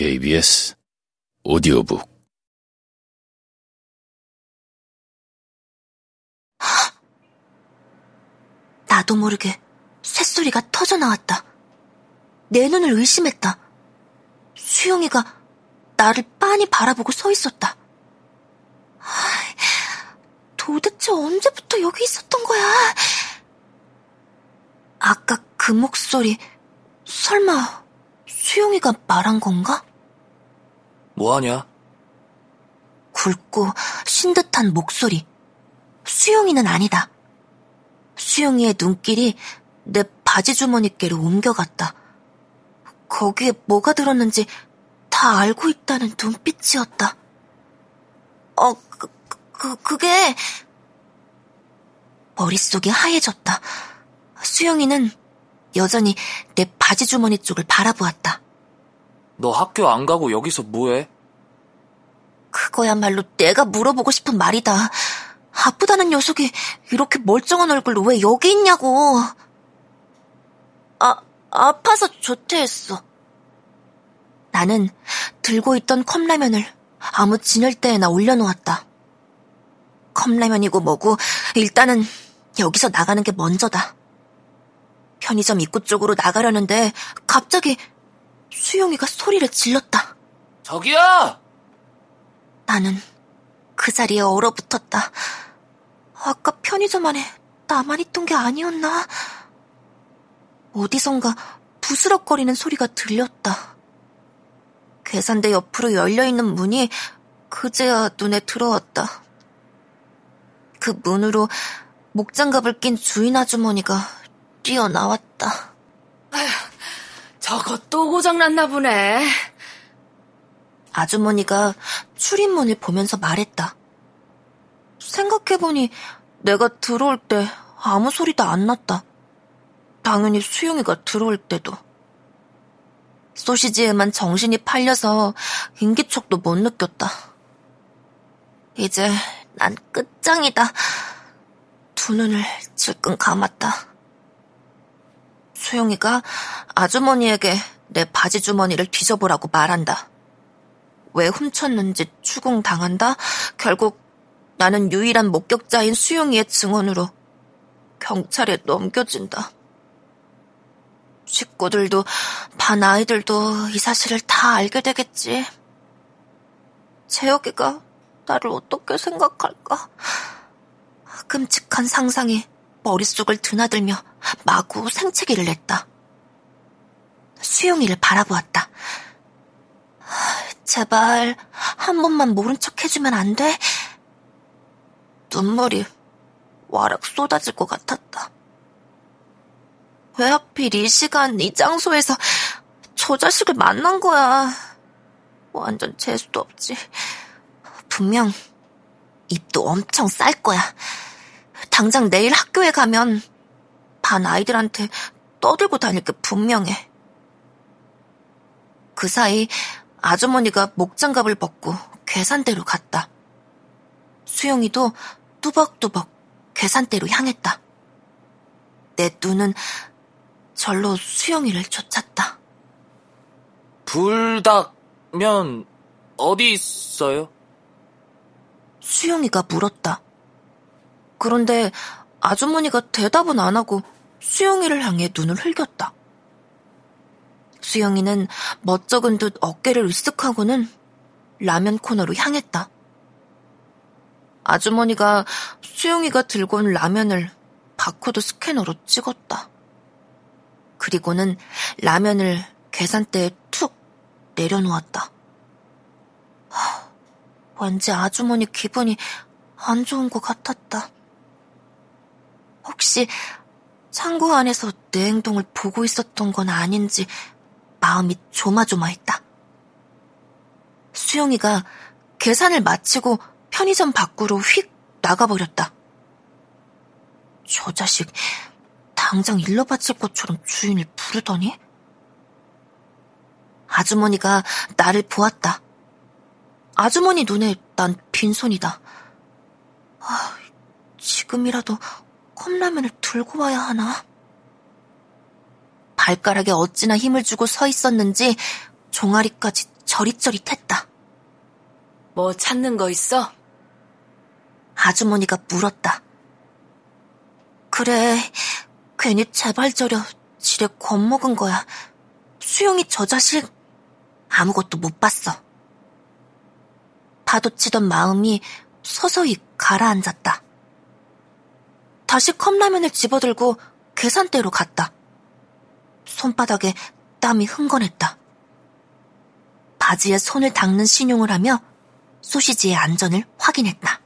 KBS 오디오북 나도 모르게 쇳소리가 터져 나왔다. 내 눈을 의심했다. 수영이가 나를 빤히 바라보고 서 있었다. 도대체 언제부터 여기 있었던 거야? 아까 그 목소리, 설마 수영이가 말한 건가? 뭐하냐? 굵고 쉰 듯한 목소리. 수영이는 아니다. 수영이의 눈길이 내 바지 주머니께로 옮겨갔다. 거기에 뭐가 들었는지 다 알고 있다는 눈빛이었다. 어, 그, 그, 그게... 머릿속이 하얘졌다. 수영이는 여전히 내 바지 주머니 쪽을 바라보았다. 너 학교 안 가고 여기서 뭐해? 그거야말로 내가 물어보고 싶은 말이다. 아프다는 녀석이 이렇게 멀쩡한 얼굴로 왜 여기 있냐고. 아, 아파서 조퇴했어. 나는 들고 있던 컵라면을 아무 진열대에나 올려놓았다. 컵라면이고 뭐고 일단은 여기서 나가는 게 먼저다. 편의점 입구 쪽으로 나가려는데 갑자기 수용이가 소리를 질렀다. 저기요! 나는 그 자리에 얼어붙었다. 아까 편의점 안에 나만 있던 게 아니었나? 어디선가 부스럭거리는 소리가 들렸다. 계산대 옆으로 열려있는 문이 그제야 눈에 들어왔다. 그 문으로 목장갑을 낀 주인 아주머니가 뛰어나왔다. 아휴, 저거 또 고장났나 보네. 아주머니가 출입문을 보면서 말했다. 생각해보니 내가 들어올 때 아무 소리도 안 났다. 당연히 수영이가 들어올 때도. 소시지에만 정신이 팔려서 인기척도 못 느꼈다. 이제 난 끝장이다. 두 눈을 질끈 감았다. 수영이가 아주머니에게 내 바지 주머니를 뒤져보라고 말한다. 왜 훔쳤는지 추궁당한다? 결국 나는 유일한 목격자인 수영이의 증언으로 경찰에 넘겨진다. 식구들도 반 아이들도 이 사실을 다 알게 되겠지. 재혁이가 나를 어떻게 생각할까? 끔찍한 상상이 머릿속을 드나들며 마구 생채기를 냈다. 수영이를 바라보았다. 제발 한 번만 모른 척 해주면 안 돼? 눈물이 와락 쏟아질 것 같았다. 왜 하필 이 시간, 이 장소에서 저 자식을 만난 거야. 완전 재수도 없지. 분명 입도 엄청 쌀 거야. 당장 내일 학교에 가면 반 아이들한테 떠들고 다닐 게 분명해. 그 사이 아주머니가 목장갑을 벗고 계산대로 갔다. 수영이도 뚜벅뚜벅 계산대로 향했다. 내 눈은 절로 수영이를 쫓았다. 불닭면 어디 있어요? 수영이가 물었다. 그런데 아주머니가 대답은 안 하고 수영이를 향해 눈을 흘겼다. 수영이는 멋쩍은 듯 어깨를 으쓱하고는 라면 코너로 향했다. 아주머니가 수영이가 들고 온 라면을 바코드 스캐너로 찍었다. 그리고는 라면을 계산대에 툭 내려놓았다. 하, 왠지 아주머니 기분이 안 좋은 것 같았다. 혹시 창고 안에서 내 행동을 보고 있었던 건 아닌지 마음이 조마조마했다. 수영이가 계산을 마치고 편의점 밖으로 휙 나가버렸다. 저 자식 당장 일러 바칠 것처럼 주인을 부르더니 아주머니가 나를 보았다. 아주머니 눈에 난 빈손이다. 아, 지금이라도 컵라면을 들고 와야 하나? 발가락에 어찌나 힘을 주고 서 있었는지 종아리까지 저릿저릿했다. 뭐 찾는 거 있어? 아주머니가 물었다. 그래, 괜히 제발 저려 지레 겁먹은 거야. 수영이 저 자식 아무것도 못 봤어. 파도치던 마음이 서서히 가라앉았다. 다시 컵라면을 집어들고 계산대로 갔다. 손바닥에 땀이 흥건했다. 바지에 손을 닦는 신용을 하며 소시지의 안전을 확인했다.